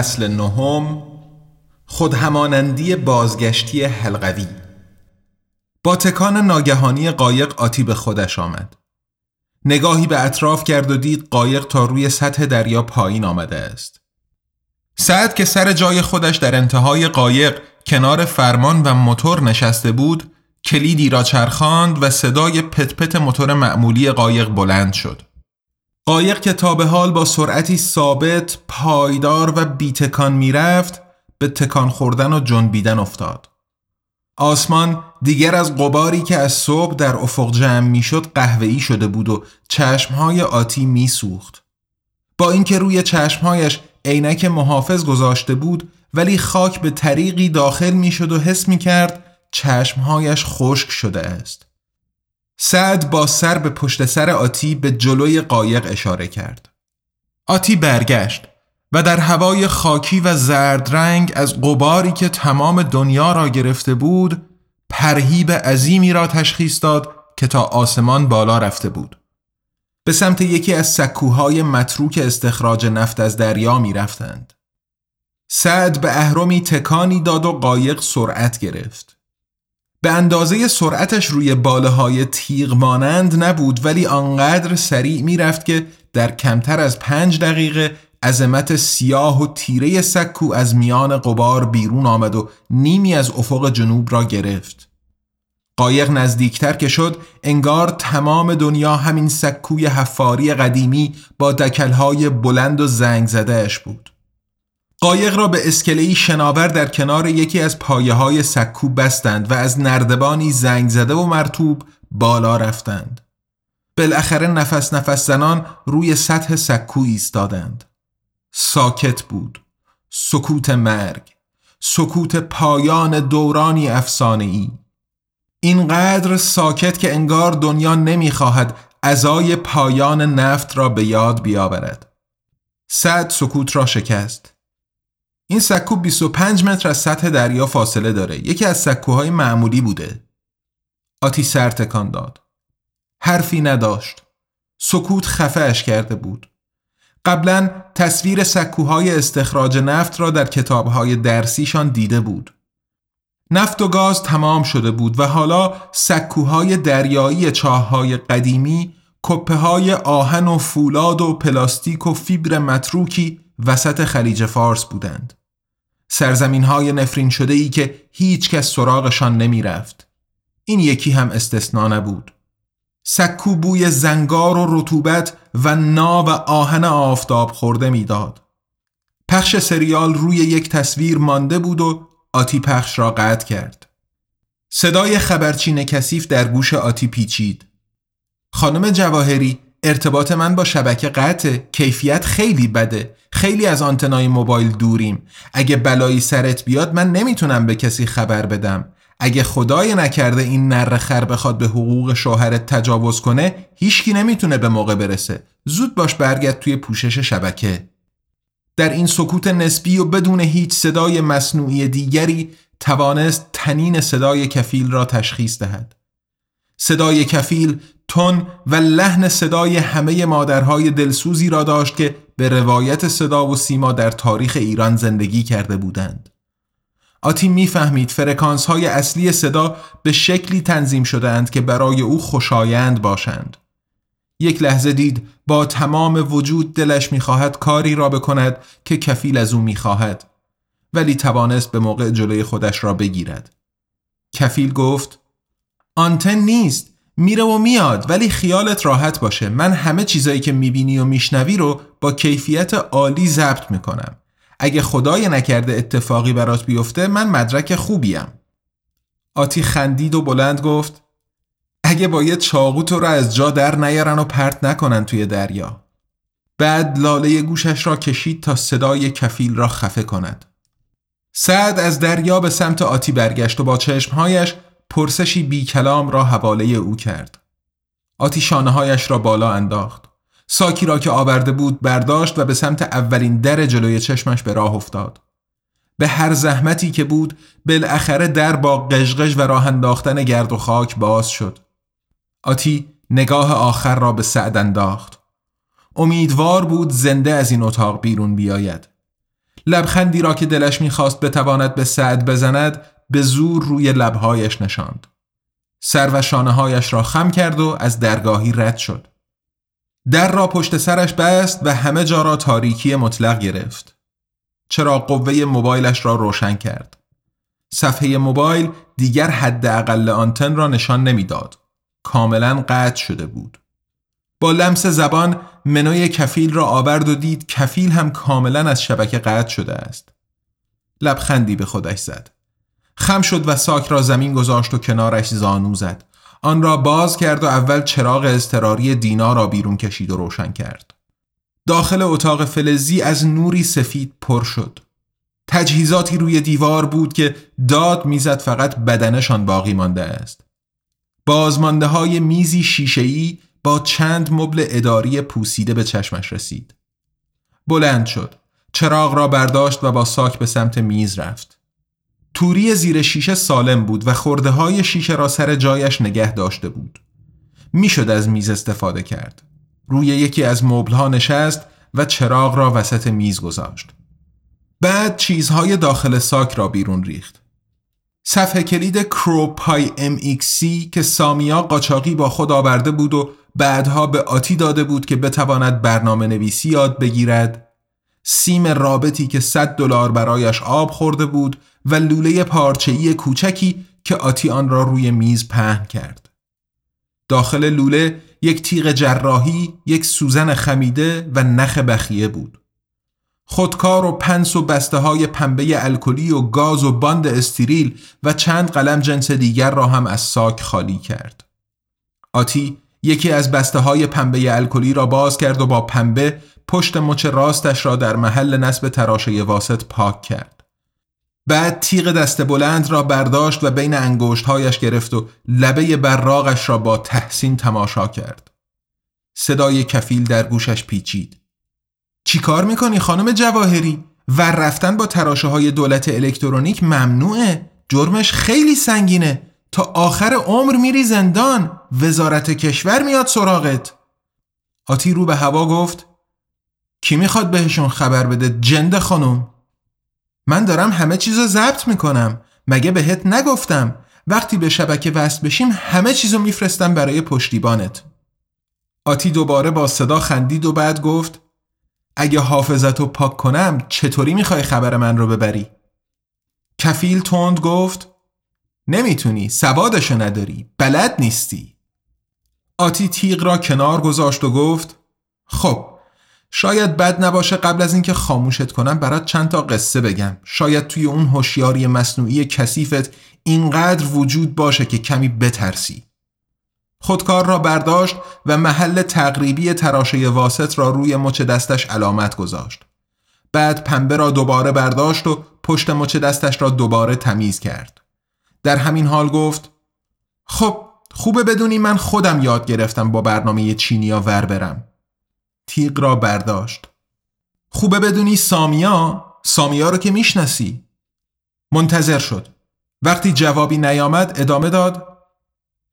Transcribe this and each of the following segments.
فصل نهم خودهمانندی بازگشتی حلقوی. با تکان ناگهانی قایق آتی به خودش آمد. نگاهی به اطراف کرد و دید قایق تا روی سطح دریا پایین آمده است. سعد که سر جای خودش در انتهای قایق کنار فرمان و موتور نشسته بود کلیدی را چرخاند و صدای پت پت موتور معمولی قایق بلند شد. قایق که تا به حال با سرعتی ثابت، پایدار و بیتکان می‌رفت به تکان خوردن و جنبیدن افتاد. آسمان دیگر از قباری که از صبح در افق جمع می‌شد قهوه‌ای شده بود و چشمهای آتی میسوخت. با اینکه روی چشمهایش عینک محافظ گذاشته بود ولی خاک به طریقی داخل می‌شد و حس می‌کرد چشمهایش خشک شده است. سعد با سر به پشت سر آتی به جلوی قایق اشاره کرد. آتی برگشت و در هوای خاکی و زرد رنگ از قباری که تمام دنیا را گرفته بود پرهیب عظیمی را تشخیص داد که تا آسمان بالا رفته بود. به سمت یکی از سکوهای متروک استخراج نفت از دریا می رفتند. سعد به اهرمی تکانی داد و قایق سرعت گرفت. به اندازه سرعتش روی باله های تیغ مانند نبود ولی آنقدر سریع می‌رفت که در کمتر از پنج دقیقه عظمت سیاه و تیره سکو از میان قبار بیرون آمد و نیمی از افق جنوب را گرفت. قایق نزدیکتر که شد انگار تمام دنیا همین سکوی حفاری قدیمی با دکلهای بلند و زنگ زدهش بود. قایق را به اسکلهی شناور در کنار یکی از پایه های سکو بستند و از نردبانی زنگ زده و مرتوب بالا رفتند. بالاخره نفس نفس زنان روی سطح سکو ایستادند. ساکت بود. سکوت مرگ. سکوت پایان دورانی افسانه ای. اینقدر ساکت که انگار دنیا نمی‌خواهد ازای پایان نفت را به یاد بیاورد. صد سکوت را شکست. این سکو 25 متر از سطح دریا فاصله داره. یکی از سکوهای معمولی بوده. آتی سر تکان داد. حرفی نداشت. سکوت خفهش کرده بود. قبلا تصویر سکوهای استخراج نفت را در کتابهای درسیشان دیده بود. نفت و گاز تمام شده بود و حالا سکوهای دریایی چاههای قدیمی کپه های آهن و فولاد و پلاستیک و فیبر متروکی وسط خلیج فارس بودند. سرزمین های نفرین شده ای که هیچ کس سراغشان نمی رفت. این یکی هم استثنا نبود. سکو بوی زنگار و رطوبت و نا و آهن آفتاب خورده می‌داد. پخش سریال روی یک تصویر مانده بود و آتی پخش را قطع کرد. صدای خبرچین کثیف در گوش آتی پیچید. خانم جواهری ارتباط من با شبکه قطع کیفیت خیلی بده. خیلی از آنتنای موبایل دوریم. اگه بلایی سرت بیاد من نمی‌تونم به کسی خبر بدم. اگه خدای نکرده این نر خر بخواد به حقوق شوهرت تجاوز کنه هیچکی نمی‌تونه به موقع برسه. زود باش برگرد توی پوشش شبکه. در این سکوت نسبی و بدون هیچ صدای مصنوعی دیگری توانست تنین صدای کفیل را تشخیص دهد. صدای کفیل تون و لحن صدای همه مادرهای دلسوزی را داشت که به روایت صدا و سیما در تاریخ ایران زندگی کرده بودند آتی می‌فهمید فرکانس های اصلی صدا به شکلی تنظیم شدهاند که برای او خوشایند باشند. یک لحظه دید با تمام وجود دلش می‌خواهد کاری را بکند که کفیل از او می‌خواهد ولی توانست به موقع جلوی خودش را بگیرد. کفیل گفت آنتن نیست میره و میاد ولی خیالت راحت باشه. من همه چیزایی که می‌بینی و میشنوی رو با کیفیت عالی ضبط می‌کنم. اگه خدای نکرده اتفاقی برات بیفته من مدرک خوبیم. آتی خندید و بلند گفت اگه با یه چاقو تو رو از جا در نیارن و پرت نکنن توی دریا. بعد لاله گوشش را کشید تا صدای کفیل را خفه کند. سعد از دریا به سمت آتی برگشت و با چشمهایش پرسشی بی کلام را حواله او کرد آتی هایش را بالا انداخت ساکی را که آورده بود برداشت و به سمت اولین در جلوی چشمش به راه افتاد. به هر زحمتی که بود بالاخره در با قشقش و راه انداختن گرد و خاک باز شد. آتی نگاه آخر را به سعد انداخت. امیدوار بود زنده از این اتاق بیرون بیاید. لبخندی را که دلش می‌خواست بتواند به سعد بزند به زور روی لبهایش نشاند. سر و شانه هایش را خم کرد و از درگاهی رد شد. در را پشت سرش بست و همه جا را تاریکی مطلق گرفت. چرا قوه موبایلش را روشن کرد. صفحه موبایل دیگر حد اقل آنتن را نشان نمی‌داد. کاملا قطع شده بود. با لمس زبان منوی کفیل را آورد و دید کفیل هم کاملا از شبکه قطع شده است. لبخندی به خودش زد. خم شد و ساک را زمین گذاشت و کنارش زانو زد. آن را باز کرد و اول چراغ اضطراری دینا را بیرون کشید و روشن کرد. داخل اتاق فلزی از نوری سفید پر شد. تجهیزاتی روی دیوار بود که داد می‌زد فقط بدنشان باقی مانده است. بازمانده های میزی شیشه‌ای با چند مبل اداری پوسیده به چشمش رسید. بلند شد. چراغ را برداشت و با ساک به سمت میز رفت. توری زیر شیشه سالم بود و خورده های شیشه را سر جایش نگه داشته بود. می‌شد از میز استفاده کرد. روی یکی از ها نشست و چراغ را وسط میز گذاشت. بعد چیزهای داخل ساک را بیرون ریخت. صفحه کلید کروپای ام که سامیا قاچاقی با خود آورده بود و بعدها به آتی داده بود که بتواند برنامه نویسی یاد بگیرد سیم رابطی که 100 دلار برایش آب خورده بود و لوله پارچه‌ای کوچکی که آتی آن را روی میز پهن کرد. داخل لوله یک تیغ جراحی، یک سوزن خمیده و نخ بخیه بود. خودکار و پنس و بسته های پنبه الکلی و گاز و باند استریل و چند قلم جنس دیگر را هم از ساک خالی کرد. آتی یکی از بسته های پنبه الکلی را باز کرد و با پنبه پشت مچ راستش را در محل نصب تراشه واسط پاک کرد. بعد تیغ دست بلند را برداشت و بین انگشتهایش گرفت و لبه براغش را با تحسین تماشا کرد. صدای کفیل در گوشش پیچید. چی کار می‌کنی خانم جواهری؟ و رفتن با تراشه های دولت الکترونیک ممنوعه جرمش خیلی سنگینه تا آخر عمر میری زندان وزارت کشور میاد سراغت آتی رو به هوا گفت کی می‌خواد بهشون خبر بده جند خانم من دارم همه چیزو ضبط می‌کنم. مگه بهت نگفتم؟ وقتی به شبکه وصل بشیم همه چیزو میفرستم برای پشتیبانت. آتی دوباره با صدا خندید و بعد گفت اگه حافظتو پاک کنم چطوری می‌خوای خبر من رو ببری؟ کفیل تند گفت نمی‌تونی سوادشو نداری بلد نیستی. آتی تیغ را کنار گذاشت و گفت خب شاید بد نباشه قبل از اینکه خاموشت کنم برات چند تا قصه بگم. شاید توی اون هوشیاری مصنوعی کثیفت اینقدر وجود باشه که کمی بترسی. خودکار را برداشت و محل تقریبی تراشه واسط را روی مچ دستش علامت گذاشت. بعد پنبه را دوباره برداشت و پشت مچ دستش را دوباره تمیز کرد. در همین حال گفت خب خوبه بدونی من خودم یاد گرفتم با برنامه چینیا ور برم. تیغ را برداشت. خوبه بدونی سامیا سامیا رو که می‌شناسی. منتظر شد. وقتی جوابی نیامد ادامه داد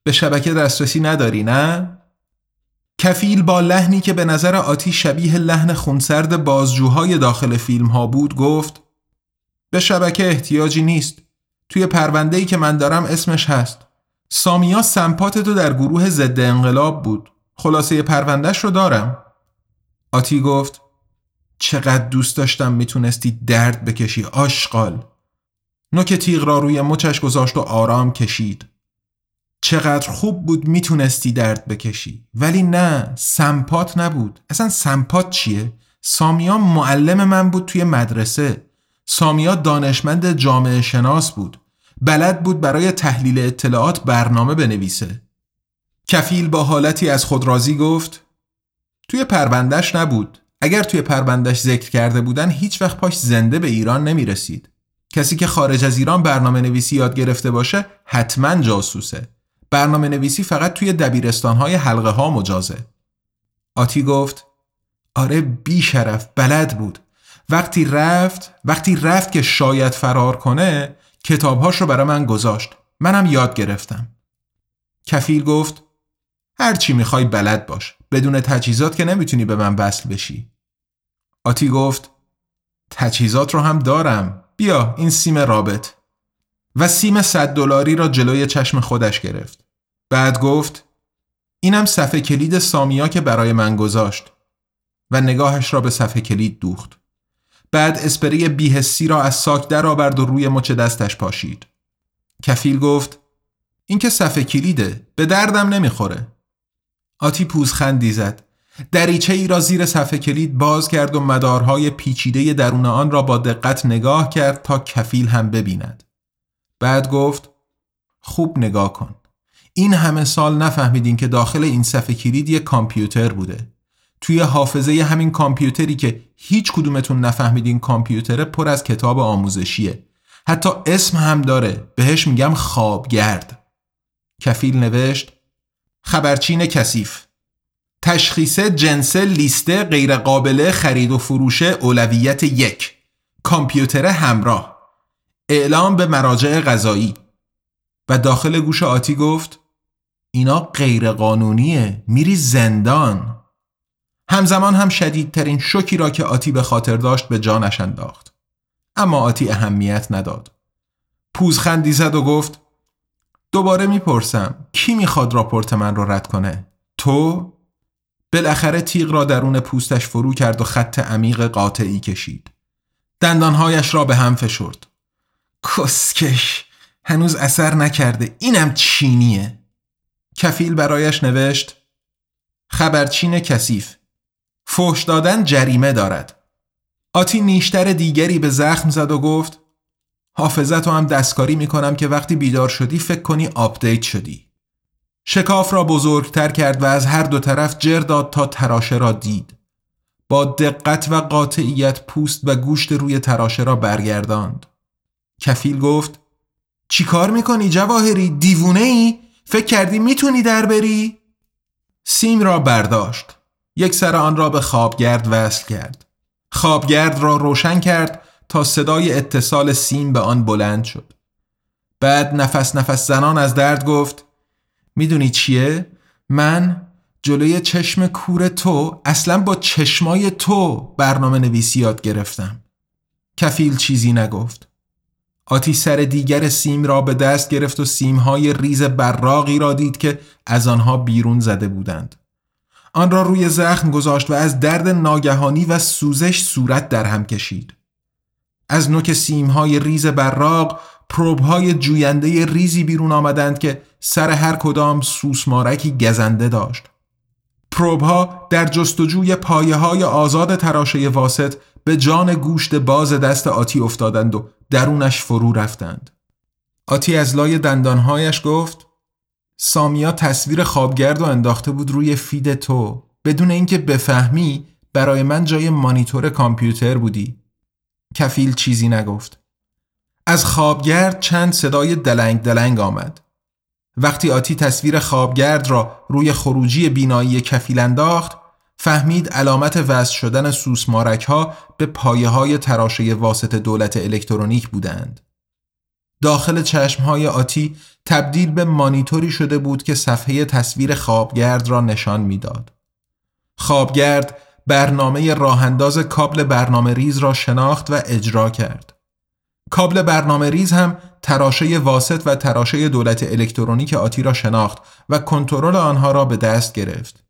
به شبکه دسترسی نداری نه؟ کفیل با لحنی که به نظر آتی شبیه لحن خونسرد بازجوهای داخل فیلم ها بود گفت به شبکه احتیاجی نیست. توی پرونده‌ای که من دارم اسمش هست. سامیا سمپات تو در گروه ضد انقلاب بود. خلاصه پروندهش رو دارم. آتی گفت چقدر دوست داشتم می‌تونستی درد بکشی آشغال. نوک تیغ را روی مچش گذاشت و آرام کشید. چقدر خوب بود می‌تونستی درد بکشی. ولی نه سمپات نبود. اصلا سمپات چیه؟ سامیا معلم من بود توی مدرسه. سامیا دانشمند جامعه شناس بود. بلد بود برای تحلیل اطلاعات برنامه بنویسه. کفیل با حالتی از خود راضی گفت توی پروندهش نبود. اگر توی پروندهش ذکر کرده بودن هیچ وقت پاش زنده به ایران نمی رسید کسی که خارج از ایران برنامه نویسی یاد گرفته باشه حتما جاسوسه. برنامه نویسی فقط توی دبیرستان های حلقه ها مجازه. آتی گفت آره بی شرف بلد بود. وقتی رفت وقتی رفت که شاید فرار کنه کتابهاش رو برای من گذاشت. منم یاد گرفتم. کفیل گفت هر چی می‌خوای بلد باش. بدون تجهیزات که نمی‌تونی به من وصل بشی. آتی گفت تجهیزات رو هم دارم. بیا این سیم رابط. و سیم صد دلاری را جلوی چشم خودش گرفت. بعد گفت اینم صفحه کلید سامیا که برای من گذاشت. و نگاهش را به صفحه کلید دوخت. بعد اسپری بیهسی را از ساک درآورد و روی مچ دستش پاشید. کفیل گفت این که صفحه کلیده به دردم نمی‌خوره. آتی پوزخندی زد. دریچه ای را زیر صفحه کلید باز کرد و مدارهای پیچیده درون آن را با دقت نگاه کرد تا کفیل هم ببیند. بعد گفت خوب نگاه کن. این همه سال نفهمیدین که داخل این صفحه کلید یک کامپیوتر بوده. توی حافظه همین کامپیوتری که هیچ کدومتون نفهمیدین کامپیوتر پر از کتاب آموزشیه. حتی اسم هم داره. بهش میگم خوابگرد. کفیل نوشت خبرچین کثیف. تشخیص جنس لیست غیرقابل خرید و فروش اولویت یک. کامپیوتر همراه. اعلام به مراجع غذایی و داخل گوش آتی گفت اینا غیرقانونیه. میری زندان. همزمان هم شدیدترین شوکی را که آتی به خاطر داشت به جانش انداخت اما آتی اهمیت نداد. پوزخندی زد و گفت دوباره می‌پرسم. کی می‌خواد راپورت من رو رد کنه؟ تو؟ بالاخره تیغ را درون پوستش فرو کرد و خط عمیق قاطعی کشید. دندانهایش را به هم فشرد. کسکش! هنوز اثر نکرده. اینم چینیه. کفیل برایش نوشت خبرچین کثیف. فحش دادن جریمه دارد. آتی نیشتر دیگری به زخم زد و گفت حافظت هم دستکاری می‌کنم که وقتی بیدار شدی فکر کنی update شدی. شکاف را بزرگتر کرد و از هر دو طرف جر داد تا تراشه را دید. با دقت و قاطعیت پوست و گوشت روی تراشه را برگرداند. کفیل گفت چی کار می‌کنی جواهری؟ دیوونه ای؟ فکر کردی می‌تونی در بری؟ سیم را برداشت. یک سر آن را به خوابگرد وصل کرد. خوابگرد را روشن کرد تا صدای اتصال سیم به آن بلند شد. بعد نفس نفس زنان از درد گفت می‌دونی چیه؟ من جلوی چشم کور تو اصلا با چشمای تو برنامه نویسی یاد گرفتم. کفیل چیزی نگفت. آتی سر دیگر سیم را به دست گرفت و سیمهای ریز براقی را دید که از آنها بیرون زده بودند. آن را روی زخم گذاشت و از درد ناگهانی و سوزش صورت در هم کشید. از نوک سیمهای ریز براق پروبهای جوینده ریزی بیرون آمدند که سر هر کدام سوسمارکی گزنده داشت. پروبها در جستجوی پایه های آزاد تراشه واسط به جان گوشت باز دست آتی افتادند و درونش فرو رفتند. آتی از لای دندانهایش گفت سامیا تصویر خوابگرد و انداخته بود روی فید تو. بدون اینکه بفهمی برای من جای مانیتور کامپیوتر بودی. کفیل چیزی نگفت. از خوابگرد چند صدای دلنگ دلنگ آمد. وقتی آتی تصویر خوابگرد را روی خروجی بینایی کفیل انداخت فهمید علامت وصل شدن سوسمارک ها به پایه های تراشه واسط دولت الکترونیک بودند. داخل چشم های آتی تبدیل به مانیتوری شده بود که صفحه تصویر خوابگرد را نشان می‌داد. خوابگرد برنامه راهنداز کابل برنامه ریز را شناخت و اجرا کرد. کابل برنامه ریز هم تراشه واسط و تراشه دولت الکترونیک آتی را شناخت و کنترل آنها را به دست گرفت.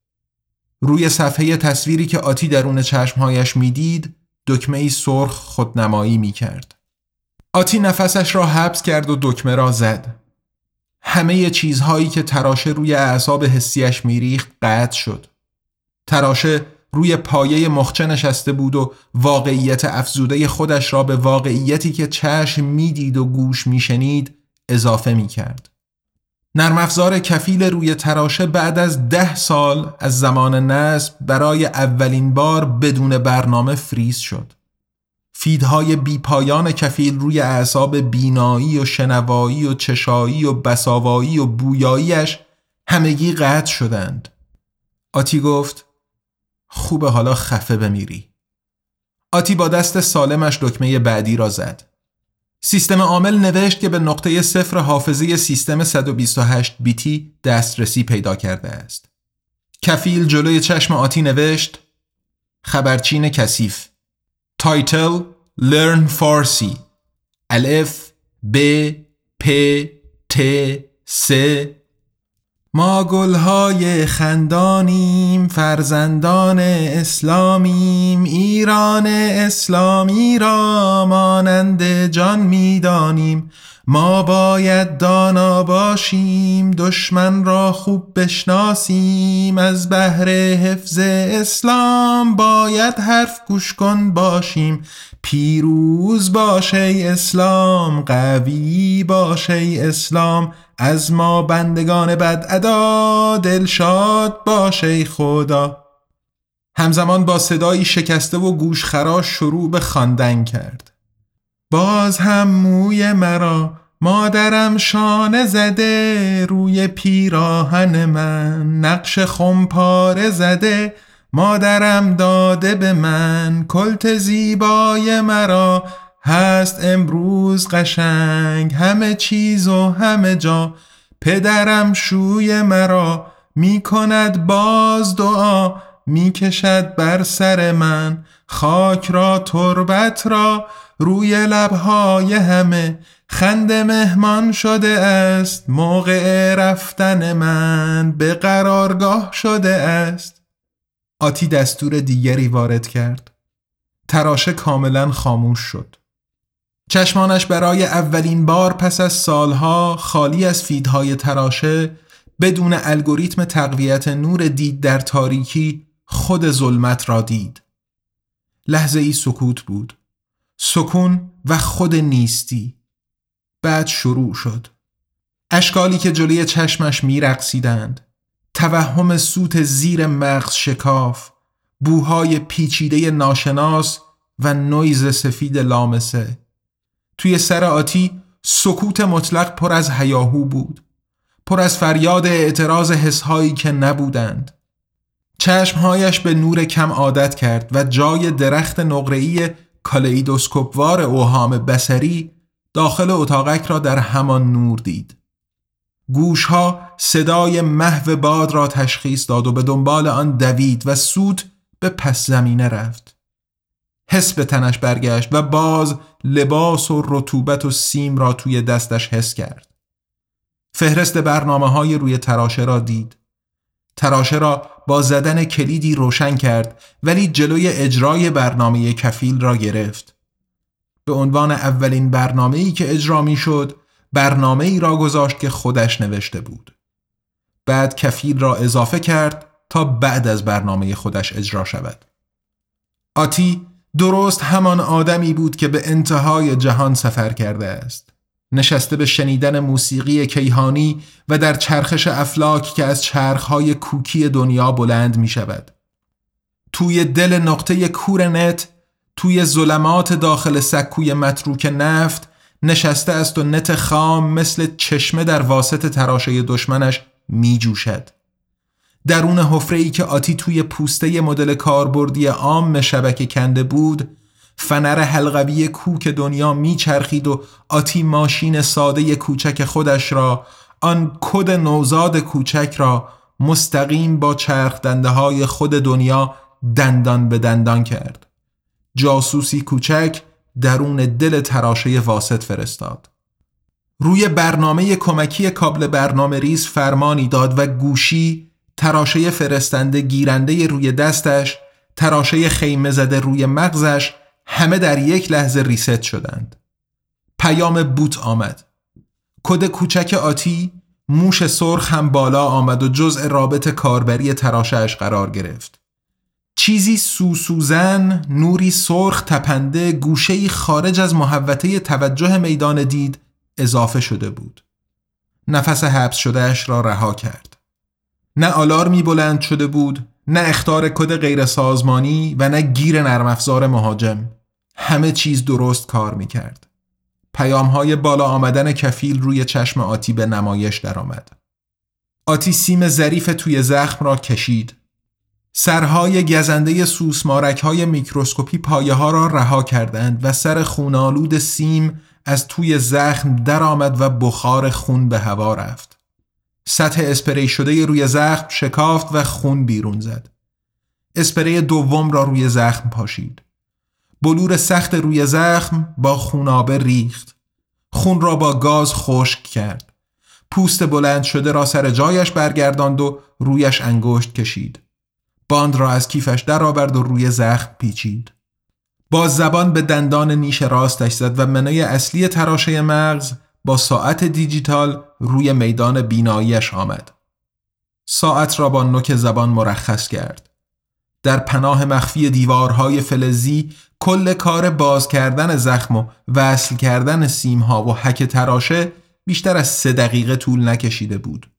روی صفحه تصویری که آتی درون چشمهایش می‌دید دکمه سرخ خودنمایی می کرد. آتی نفسش را حبس کرد و دکمه را زد. همه چیزهایی که تراشه روی اعصاب حسیش میریخت قطع شد. تراشه روی پایه مخچه نشسته بود و واقعیت افزوده خودش را به واقعیتی که چشم می‌دید و گوش میشنید اضافه می کرد. نرم افزار کفیل روی تراشه بعد از ده سال از زمان نصب برای اولین بار بدون برنامه فریز شد. فیدهای بیپایان کفیل روی اعصاب بینایی و شنوایی و چشایی و بساوایی و بویاییش همگی قطع شدند. آتی گفت خوبه حالا خفه بمیری. آتی با دست سالمش دکمه بعدی را زد. سیستم عامل نوشت که به نقطه صفر حافظه سیستم 128 بیتی دسترسی پیدا کرده است. کفیل جلوی چشم آتی نوشت خبرچین کثیف title Learn فارسی الف ب پ ت س ما گلهای خندانیم فرزندان اسلامیم ایران اسلامی را مانند جان می‌دانیم. ما باید دانا باشیم دشمن را خوب بشناسیم. از بهر حفظ اسلام باید حرف گوش کن باشیم. پیروز باشه اسلام قوی باشه اسلام. از ما بندگان بد ادا دلشاد باشه خدا. همزمان با صدایی شکسته و گوشخراش شروع به خواندن کرد. باز هم موی مرا مادرم شانه زده روی پیراهن من نقش خمپاره زده. مادرم داده به من کلت زیبای مرا هست امروز قشنگ همه چیز و همه جا. پدرم شوی مرا می کند باز دعا. می کشد بر سر من خاک را تربت را. روی لبهای همه خند مهمان شده است. موقع رفتن من به قرارگاه شده است. آتی دستور دیگری وارد کرد. تراشه کاملا خاموش شد. چشمانش برای اولین بار پس از سالها خالی از فیدهای تراشه بدون الگوریتم تقویت نور دید در تاریکی خود ظلمت را دید. لحظه ای سکوت بود. سکون و خود نیستی. بعد شروع شد. اشکالی که جلوی چشمش میرقصیدند. توهم سوت زیر مغز شکاف بوهای پیچیده ناشناس و نویز سفید لامسه. توی سر آتی سکوت مطلق پر از هیاهو بود پر از فریاد اعتراض حسهایی که نبودند. چشمهایش به نور کم عادت کرد و جای درخت نقره‌ای کالیدوسکوپوار اوهام بسری داخل اتاقک را در همان نور دید. گوشها صدای محو باد را تشخیص داد و به دنبال آن دوید و سوت به پس زمینه رفت. حس به تنش برگشت و باز لباس و رطوبت و سیم را توی دستش حس کرد. فهرست برنامه های روی تراشه را دید. تراشه را با زدن کلیدی روشن کرد ولی جلوی اجرای برنامه کفیل را گرفت. به عنوان اولین برنامه ای که اجرا می شد برنامه ای را گذاشت که خودش نوشته بود. بعد کفیل را اضافه کرد تا بعد از برنامه خودش اجرا شود. آتی درست همان آدمی بود که به انتهای جهان سفر کرده است نشسته به شنیدن موسیقی کیهانی و در چرخش افلاک که از چرخهای کوکی دنیا بلند می شود توی دل نقطه کور نت توی ظلمات داخل سکوی متروک نفت نشسته است و نت خام مثل چشمه در واسط تراشه دشمنش می جوشد. درون حفره ای که آتی توی پوسته مدل کاربردی عام شبکه کنده بود فنر حلقوی کوک دنیا میچرخید و آتی ماشین ساده کوچک خودش را آن کد نوزاد کوچک را مستقیم با چرخ دنده های خود دنیا دندان به دندان کرد. جاسوسی کوچک درون دل تراشه واسط فرستاد. روی برنامه کمکی کابل برنامه ریز فرمانی داد و گوشی تراشه فرستنده گیرنده روی دستش تراشه خیمه زده روی مغزش همه در یک لحظه ریست شدند. پیام بوت آمد. کد کوچک آتی موش سرخ هم بالا آمد و جزء رابط کاربری تراشش قرار گرفت. چیزی سوسوزن نوری سرخ تپنده گوشهی خارج از محوطه توجه میدان دید اضافه شده بود. نفس حبس شدهش را رها کرد. نه آلارمی بلند شده بود نه اختار کد غیر سازمانی و نه گیر نرم افزار مهاجم همه چیز درست کار می کرد. پیام های بالا آمدن کفیل روی چشم آتی به نمایش درآمد. آتی سیم ظریف توی زخم را کشید. سرهای گزنده سوسمارک های میکروسکوپی پایه ها را رها کردند و سر خونالود سیم از توی زخم درآمد و بخار خون به هوا رفت. سطح اسپری شده روی زخم شکافت و خون بیرون زد. اسپری دوم را روی زخم پاشید. بلور سخت روی زخم با خونابه ریخت خون را با گاز خشک کرد پوست بلند شده را سر جایش برگرداند و رویش انگشت کشید باند را از کیفش درآورد و روی زخم پیچید با زبان به دندان نیش راستش زد و منوی اصلی تراشه مغز با ساعت دیجیتال روی میدان بیناییش آمد ساعت را با نوک زبان مرخص کرد در پناه مخفی دیوارهای فلزی کل کار باز کردن زخم و وصل کردن سیمها و حک تراشه بیشتر از سه دقیقه طول نکشیده بود.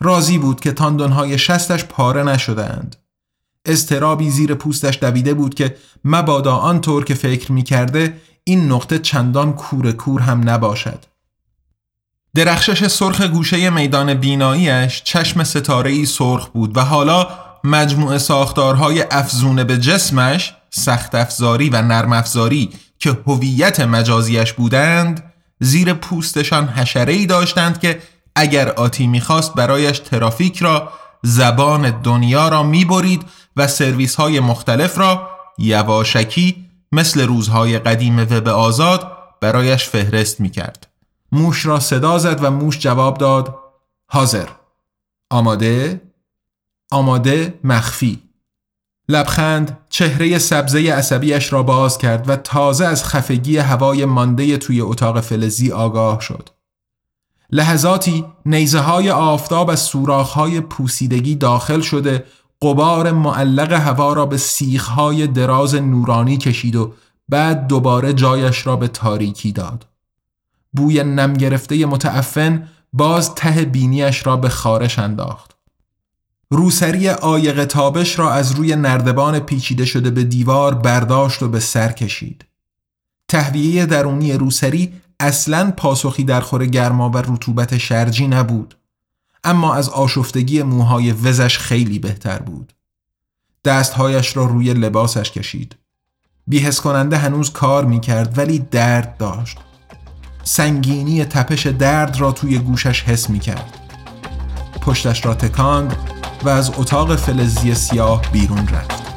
راضی بود که تاندونهای شستش پاره نشدهاند. استرابی زیر پوستش دویده بود که مبادا آنطور که فکر می کرده این نقطه چندان کور کور هم نباشد. درخشش سرخ گوشه میدان بیناییش چشم ستاره ای سرخ بود و حالا مجموعه ساختارهای افزونه به جسمش سخت افزاری و نرم افزاری که هویت مجازیش بودند زیر پوستشان حشره ای داشتند که اگر آتی می‌خواست برایش ترافیک را زبان دنیا را می‌برید و سرویس های مختلف را یواشکی مثل روزهای قدیم وب آزاد برایش فهرست می‌کرد. موش را صدا زد و موش جواب داد حاضر آماده آماده مخفی لبخند چهره سبزه عصبیش را باز کرد و تازه از خفگی هوای مانده توی اتاق فلزی آگاه شد. لحظاتی نیزه های آفتاب از سوراخ های پوسیدگی داخل شده قبار معلق هوا را به سیخ های دراز نورانی کشید و بعد دوباره جایش را به تاریکی داد. بوی نم گرفته متعفن باز ته بینیش را به خارش انداخت. روسری آیق تابش را از روی نردبان پیچیده شده به دیوار برداشت و به سر کشید. تهویه درونی روسری اصلا پاسخی در خور گرما و رطوبت شرجی نبود. اما از آشفتگی موهای وزش خیلی بهتر بود. دستهایش را روی لباسش کشید. بیهس کننده هنوز کار می کرد ولی درد داشت. سنگینی تپش درد را توی گوشش حس می کرد. پشتش را تکاند و از اتاق فلزی سیاه بیرون رفت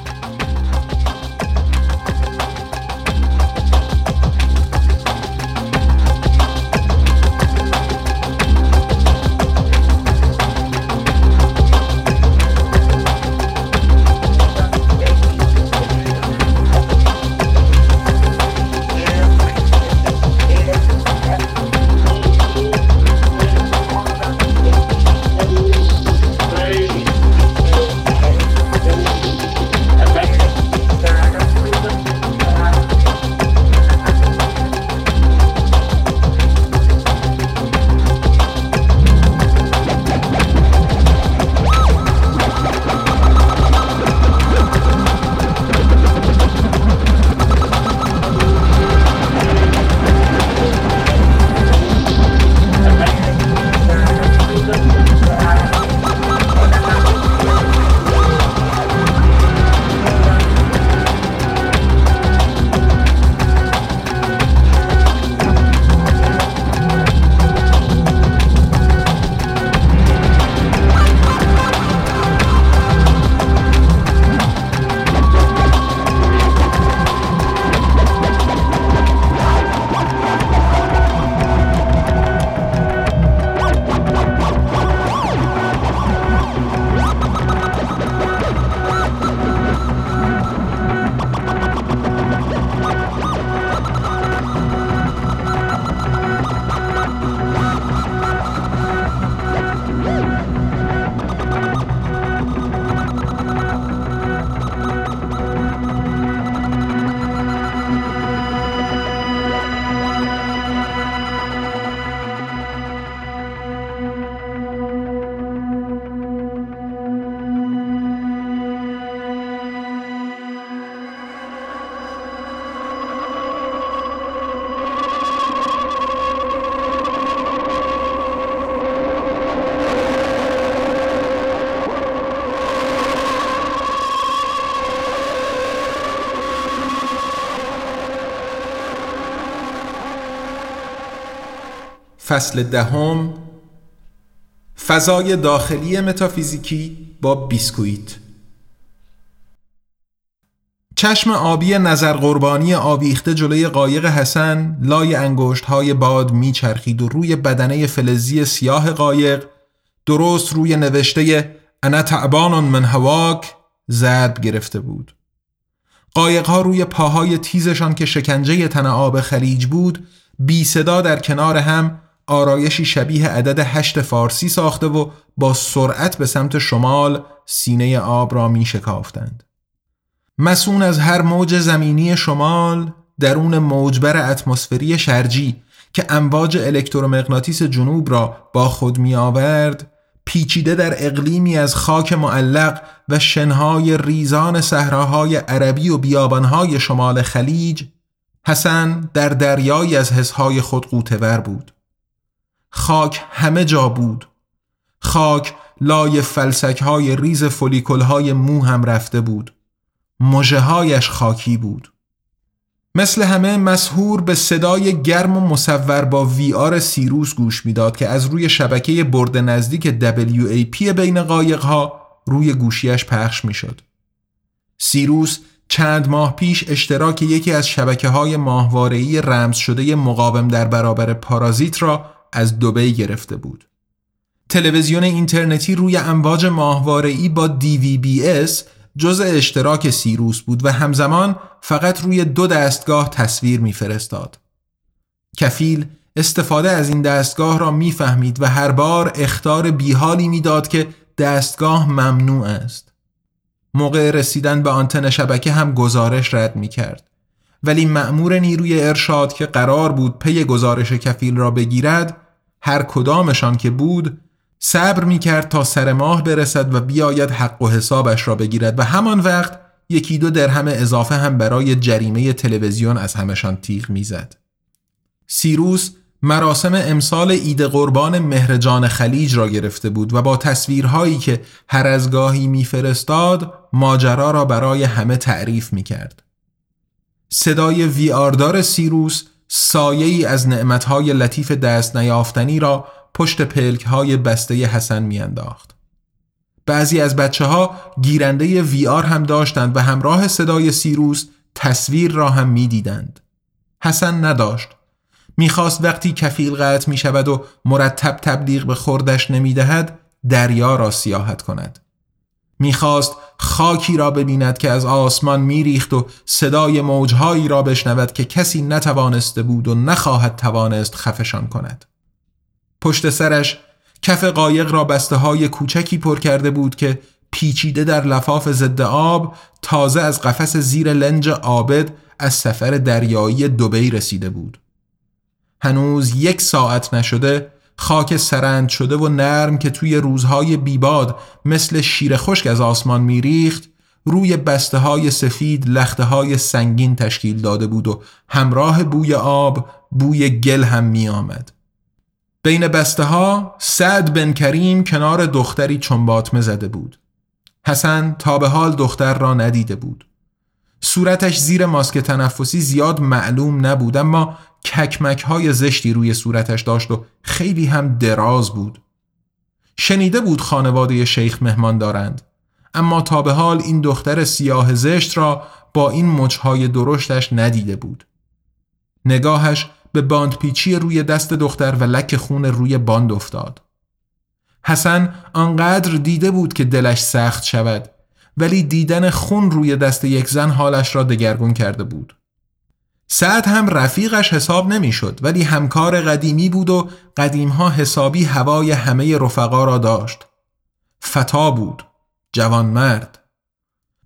فصل دهم فضای داخلی متافیزیکی با بیسکویت. چشم آبی نظر قربانی آویخته جلوی قایق حسن لای انگشت های باد میچرخید و روی بدنه فلزی سیاه قایق درست روی نوشته انا تعبان من هواک زد گرفته بود. قایق ها روی پاهای تیزشان که شکنجه تن آب خلیج بود بی صدا در کنار هم آرایشی شبیه عدد هشت فارسی ساخته و با سرعت به سمت شمال سینه آب را می شکافتند. مسون از هر موج زمینی شمال درون موجبر اتمسفری شرجی که امواج الکترومغناطیس جنوب را با خود می آورد پیچیده در اقلیمی از خاک معلق و شنهای ریزان صحراهای عربی و بیابانهای شمال خلیج حسن در دریایی از حسهای خود قوتور بود خاک همه جا بود. خاک لای فلسک های ریز فولیکل های مو هم رفته بود. مجه هایش خاکی بود. مثل همه مسهور به صدای گرم و مصور با وی آر سیروس گوش می‌داد که از روی شبکه برد نزدیک WAP بین قایق ها روی گوشیش پخش می‌شد. سیروس چند ماه پیش اشتراک یکی از شبکه های ماهواره‌ای رمز شده مقاوم در برابر پارازیت را از دوبی گرفته بود. تلویزیون اینترنتی روی امواج ماهواره‌ای با DVBS جزء اشتراک سیروس بود و همزمان فقط روی دو دستگاه تصویر میفرستاد. کفیل استفاده از این دستگاه را می‌فهمید و هر بار اختار بیحالی می‌داد که دستگاه ممنوع است. موقع رسیدن به آنتن شبکه هم گزارش رد می کرد. ولی مأمور نیروی ارشاد که قرار بود پی گزارش کفیل را بگیرد هر کدامشان که بود صبر می کرد تا سر ماه برسد و بیاید حق و حسابش را بگیرد و همان وقت یکی دو درهم اضافه هم برای جریمه تلویزیون از همشان تیغ می‌زد. سیروس مراسم امسال عید قربان مهرجان خلیج را گرفته بود و با تصویرهایی که هر از گاهی میفرستاد ماجرا را برای همه تعریف می کرد. صدای ویاردار سیروس سایه ای از نعمتهای لطیف دست نیافتنی را پشت پلک های بسته حسن میانداخت. بعضی از بچه ها گیرنده وی هم داشتند و همراه صدای سیروس تصویر را هم می‌دیدند. حسن نداشت. می‌خواست وقتی کفیل قطع می شود و مرتب تبلیغ به خوردش نمی دهد دریا را سیاحت کند. می‌خواست خاکی را ببیند که از آسمان میریخت و صدای موجهایی را بشنود که کسی نتوانسته بود و نخواهد توانست خفشان کند. پشت سرش کف قایق را بسته های کوچکی پر کرده بود که پیچیده در لفاف ضد آب تازه از قفس زیر لنج عابد از سفر دریایی دوبی رسیده بود. هنوز یک ساعت نشده خاک سرند شده و نرم که توی روزهای بیباد مثل شیر خشک از آسمان میریخت روی بسته های سفید لخته های سنگین تشکیل داده بود و همراه بوی آب بوی گل هم می آمد. بین بسته ها سعد بن کریم کنار دختری چنباتمه زده بود. حسن تا به حال دختر را ندیده بود. صورتش زیر ماسک تنفسی زیاد معلوم نبود اما ککمک های زشتی روی صورتش داشت و خیلی هم دراز بود. شنیده بود خانواده شیخ مهمان دارند اما تا به حال این دختر سیاه زشت را با این مچهای درشتش ندیده بود. نگاهش به باند پیچی روی دست دختر و لک خون روی باند افتاد. حسن آنقدر دیده بود که دلش سخت شود ولی دیدن خون روی دست یک زن حالش را دگرگون کرده بود. سعد هم رفیقش حساب نمی‌شد ولی همکار قدیمی بود و قدیمها حسابی هوای همه رفقا را داشت. فتا بود. جوان مرد.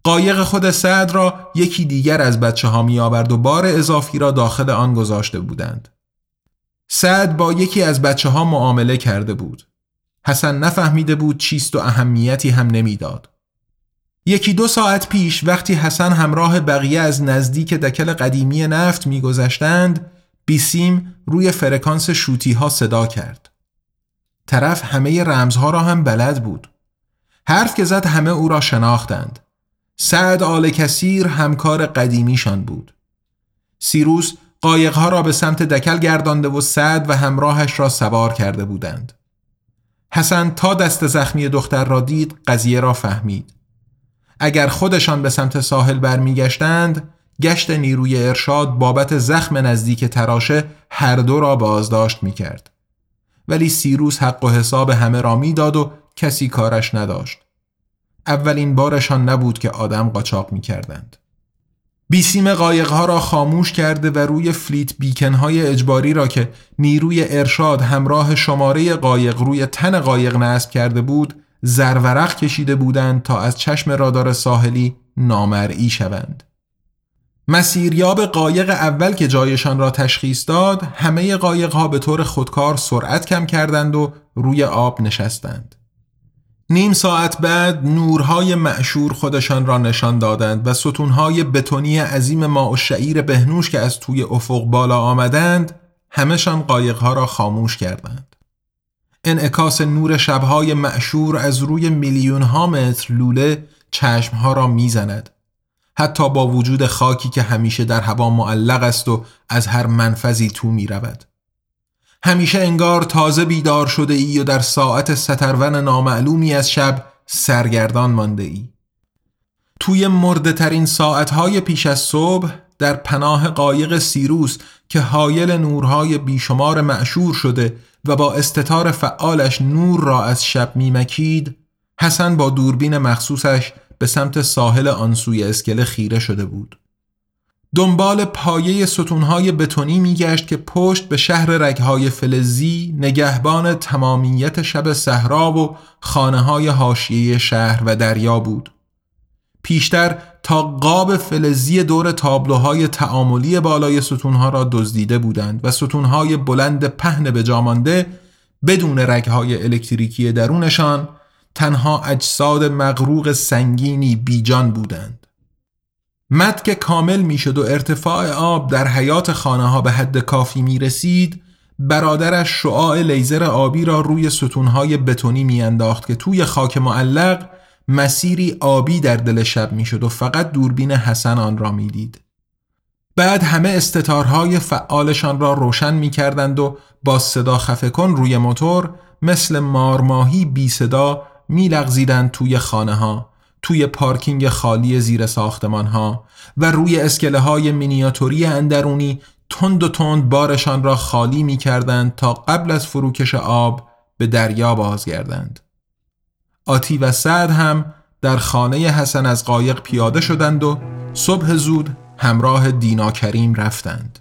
قایق خود سعد را یکی دیگر از بچه ها می آورد و بار اضافی را داخل آن گذاشته بودند. سعد با یکی از بچه ها معامله کرده بود. حسن نفهمیده بود چیست و اهمیتی هم نمی‌داد. یکی دو ساعت پیش وقتی حسن همراه بقیه از نزدیک دکل قدیمی نفت میگذشتند بیسیم روی فرکانس شوتی ها صدا کرد. طرف همه رمزها را هم بلد بود. حرف که زد همه او را شناختند. سعد آل کثیر همکار قدیمیشان بود. سیروس قایقها را به سمت دکل گردانده و سعد و همراهش را سوار کرده بودند. حسن تا دست زخمی دختر را دید قضیه را فهمید. اگر خودشان به سمت ساحل برمیگشتند گشت نیروی ارشاد بابت زخم نزدیک تراشه هر دو را بازداشت می کرد. ولی سیروس حق و حساب همه را می‌داد و کسی کارش نداشت. اولین بارشان نبود که آدم قاچاق می کردند. بیسیم قایقها را خاموش کرده و روی فلیت بیکنهای اجباری را که نیروی ارشاد همراه شماره قایق روی تن قایق نصب کرده بود زرورق کشیده بودند تا از چشم رادار ساحلی نامرئی شوند. مسیریاب قایق اول که جایشان را تشخیص داد همه قایقها به طور خودکار سرعت کم کردند و روی آب نشستند. نیم ساعت بعد نورهای معشور خودشان را نشان دادند و ستونهای بتونی عظیم ما و شعیر بهنوش که از توی افق بالا آمدند همهشان قایقها را خاموش کردند. انعکاس نور شبهای معشور از روی میلیون ها متر لوله چشمها را می‌زند. حتی با وجود خاکی که همیشه در هوا معلق است و از هر منفذی تو می رود. همیشه انگار تازه بیدار شده ای و در ساعت سترون نامعلومی از شب سرگردان مانده ای. توی مرده ترین ساعتهای پیش از صبح در پناه قایق سیروس که حایل نورهای بیشمار معشور شده و با استتار فعالش نور را از شب میمکید حسن با دوربین مخصوصش به سمت ساحل آنسوی اسکله خیره شده بود. دنبال پایه ستونهای بتونی میگشت که پشت به شهر رگهای فلزی نگهبان تمامیت شب صحرا و خانه های شهر و دریا بود. پیشتر تا قاب فلزی دور تابلوهای تعاملی بالای ستونها را دزدیده بودند و ستونهای بلند پهن به جامانده بدون رگهای الکتریکی درونشان تنها اجساد مغروق سنگینی بیجان بودند. که کامل می‌شد و ارتفاع آب در حیات خانه ها به حد کافی می رسید برادرش شعاع لیزر آبی را روی ستونهای بتونی میانداخت که توی خاک معلق مسیری آبی در دل شب می‌شد و فقط دوربین حسن آن را می‌دید. بعد همه استتارهای فعالشان را روشن می کردند و با صدا خفه کن روی موتور مثل مارماهی بی صدا می لغزیدند توی خانه ها توی پارکینگ خالی زیر ساختمان ها و روی اسکله های مینیاتوری اندرونی تند و تند بارشان را خالی می کردند تا قبل از فروکش آب به دریا بازگردند. آتی و سعد هم در خانه حسن از قایق پیاده شدند و صبح زود همراه دینا کریم رفتند.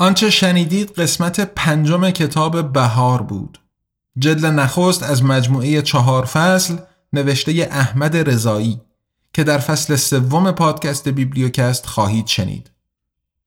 آنچه شنیدید قسمت پنجم کتاب بهار بود. جلد نخست از مجموعه چهار فصل نوشته احمد رضایی که در فصل سوم پادکست بیبلیوکست خواهید شنید.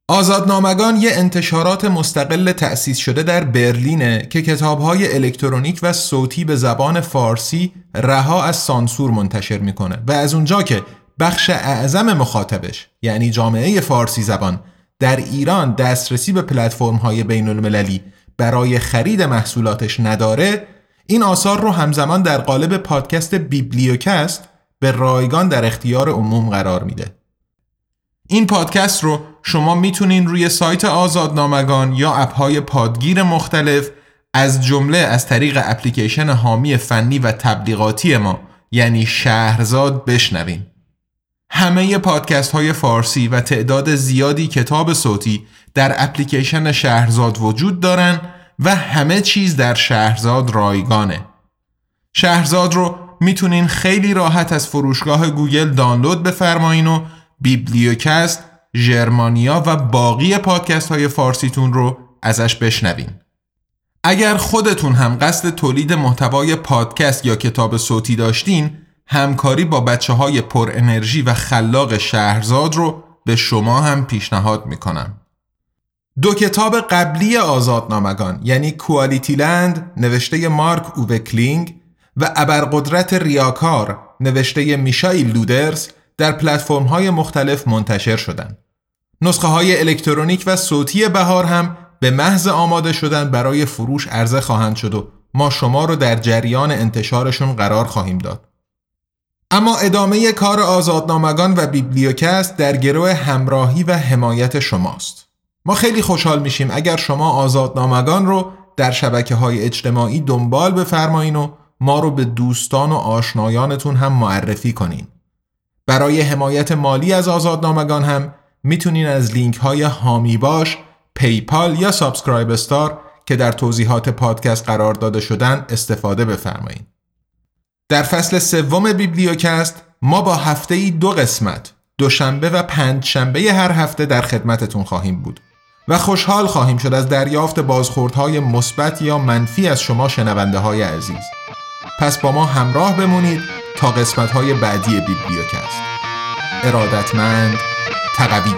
آزادنامگان یه انتشارات مستقل تأسیس شده در برلینه که کتابهای الکترونیک و صوتی به زبان فارسی رها از سانسور منتشر می‌کنه و از اونجا که بخش اعظم مخاطبش یعنی جامعه فارسی زبان در ایران دسترسی به پلتفرم های بین المللی برای خرید محصولاتش نداره این آثار رو همزمان در قالب پادکست بیبلیوکست به رایگان در اختیار عموم قرار میده. این پادکست رو شما می‌تونین روی سایت آزادنامگان یا اپهای پادگیر مختلف از جمله از طریق اپلیکیشن حامی فنی و تبلیغاتی ما یعنی شهرزاد بشنوین. همه پادکست های فارسی و تعداد زیادی کتاب صوتی در اپلیکیشن شهرزاد وجود دارن و همه چیز در شهرزاد رایگانه شهرزاد رو می‌تونین خیلی راحت از فروشگاه گوگل دانلود بفرمایین و بیبلیوکست، ژرمانیا و باقی پادکست های فارسیتون رو ازش بشنوین. اگر خودتون هم قصد تولید محتوای پادکست یا کتاب صوتی داشتین، همکاری با بچه های پر انرژی و خلاق شهرزاد رو به شما هم پیشنهاد می‌کنم. دو کتاب قبلی آزادنامگان یعنی QualityLand نوشته مارک اووه کلینگ و ابرقدرت ریاکار نوشته میشایل لودرز در پلتفرم های مختلف منتشر شدند. نسخه های الکترونیک و صوتی بهار هم به محض آماده شدن برای فروش عرضه خواهند شد و ما شما رو در جریان انتشارشون قرار خواهیم داد. اما ادامه کار آزادنامگان و بیبلیوکست در گروه همراهی و حمایت شماست. ما خیلی خوشحال میشیم اگر شما آزادنامگان رو در شبکه های اجتماعی دنبال بفرمایین و ما رو به دوستان و آشنایانتون هم معرفی کنین. برای حمایت مالی از آزادنامگان هم می‌تونین از لینک های هامی باش، PayPal یا SubscribeStar که در توضیحات پادکست قرار داده شدن استفاده بفرمایید. در فصل سوم بیبلیوکست ما با هفته ای دو قسمت دوشنبه و پنج شنبه هر هفته در خدمتتون خواهیم بود و خوشحال خواهیم شد از دریافت بازخوردهای مثبت یا منفی از شما شنونده های عزیز. پس با ما همراه بمونید تا قسمت های بعدی بیبلیوکست. ارادتمند تقوی.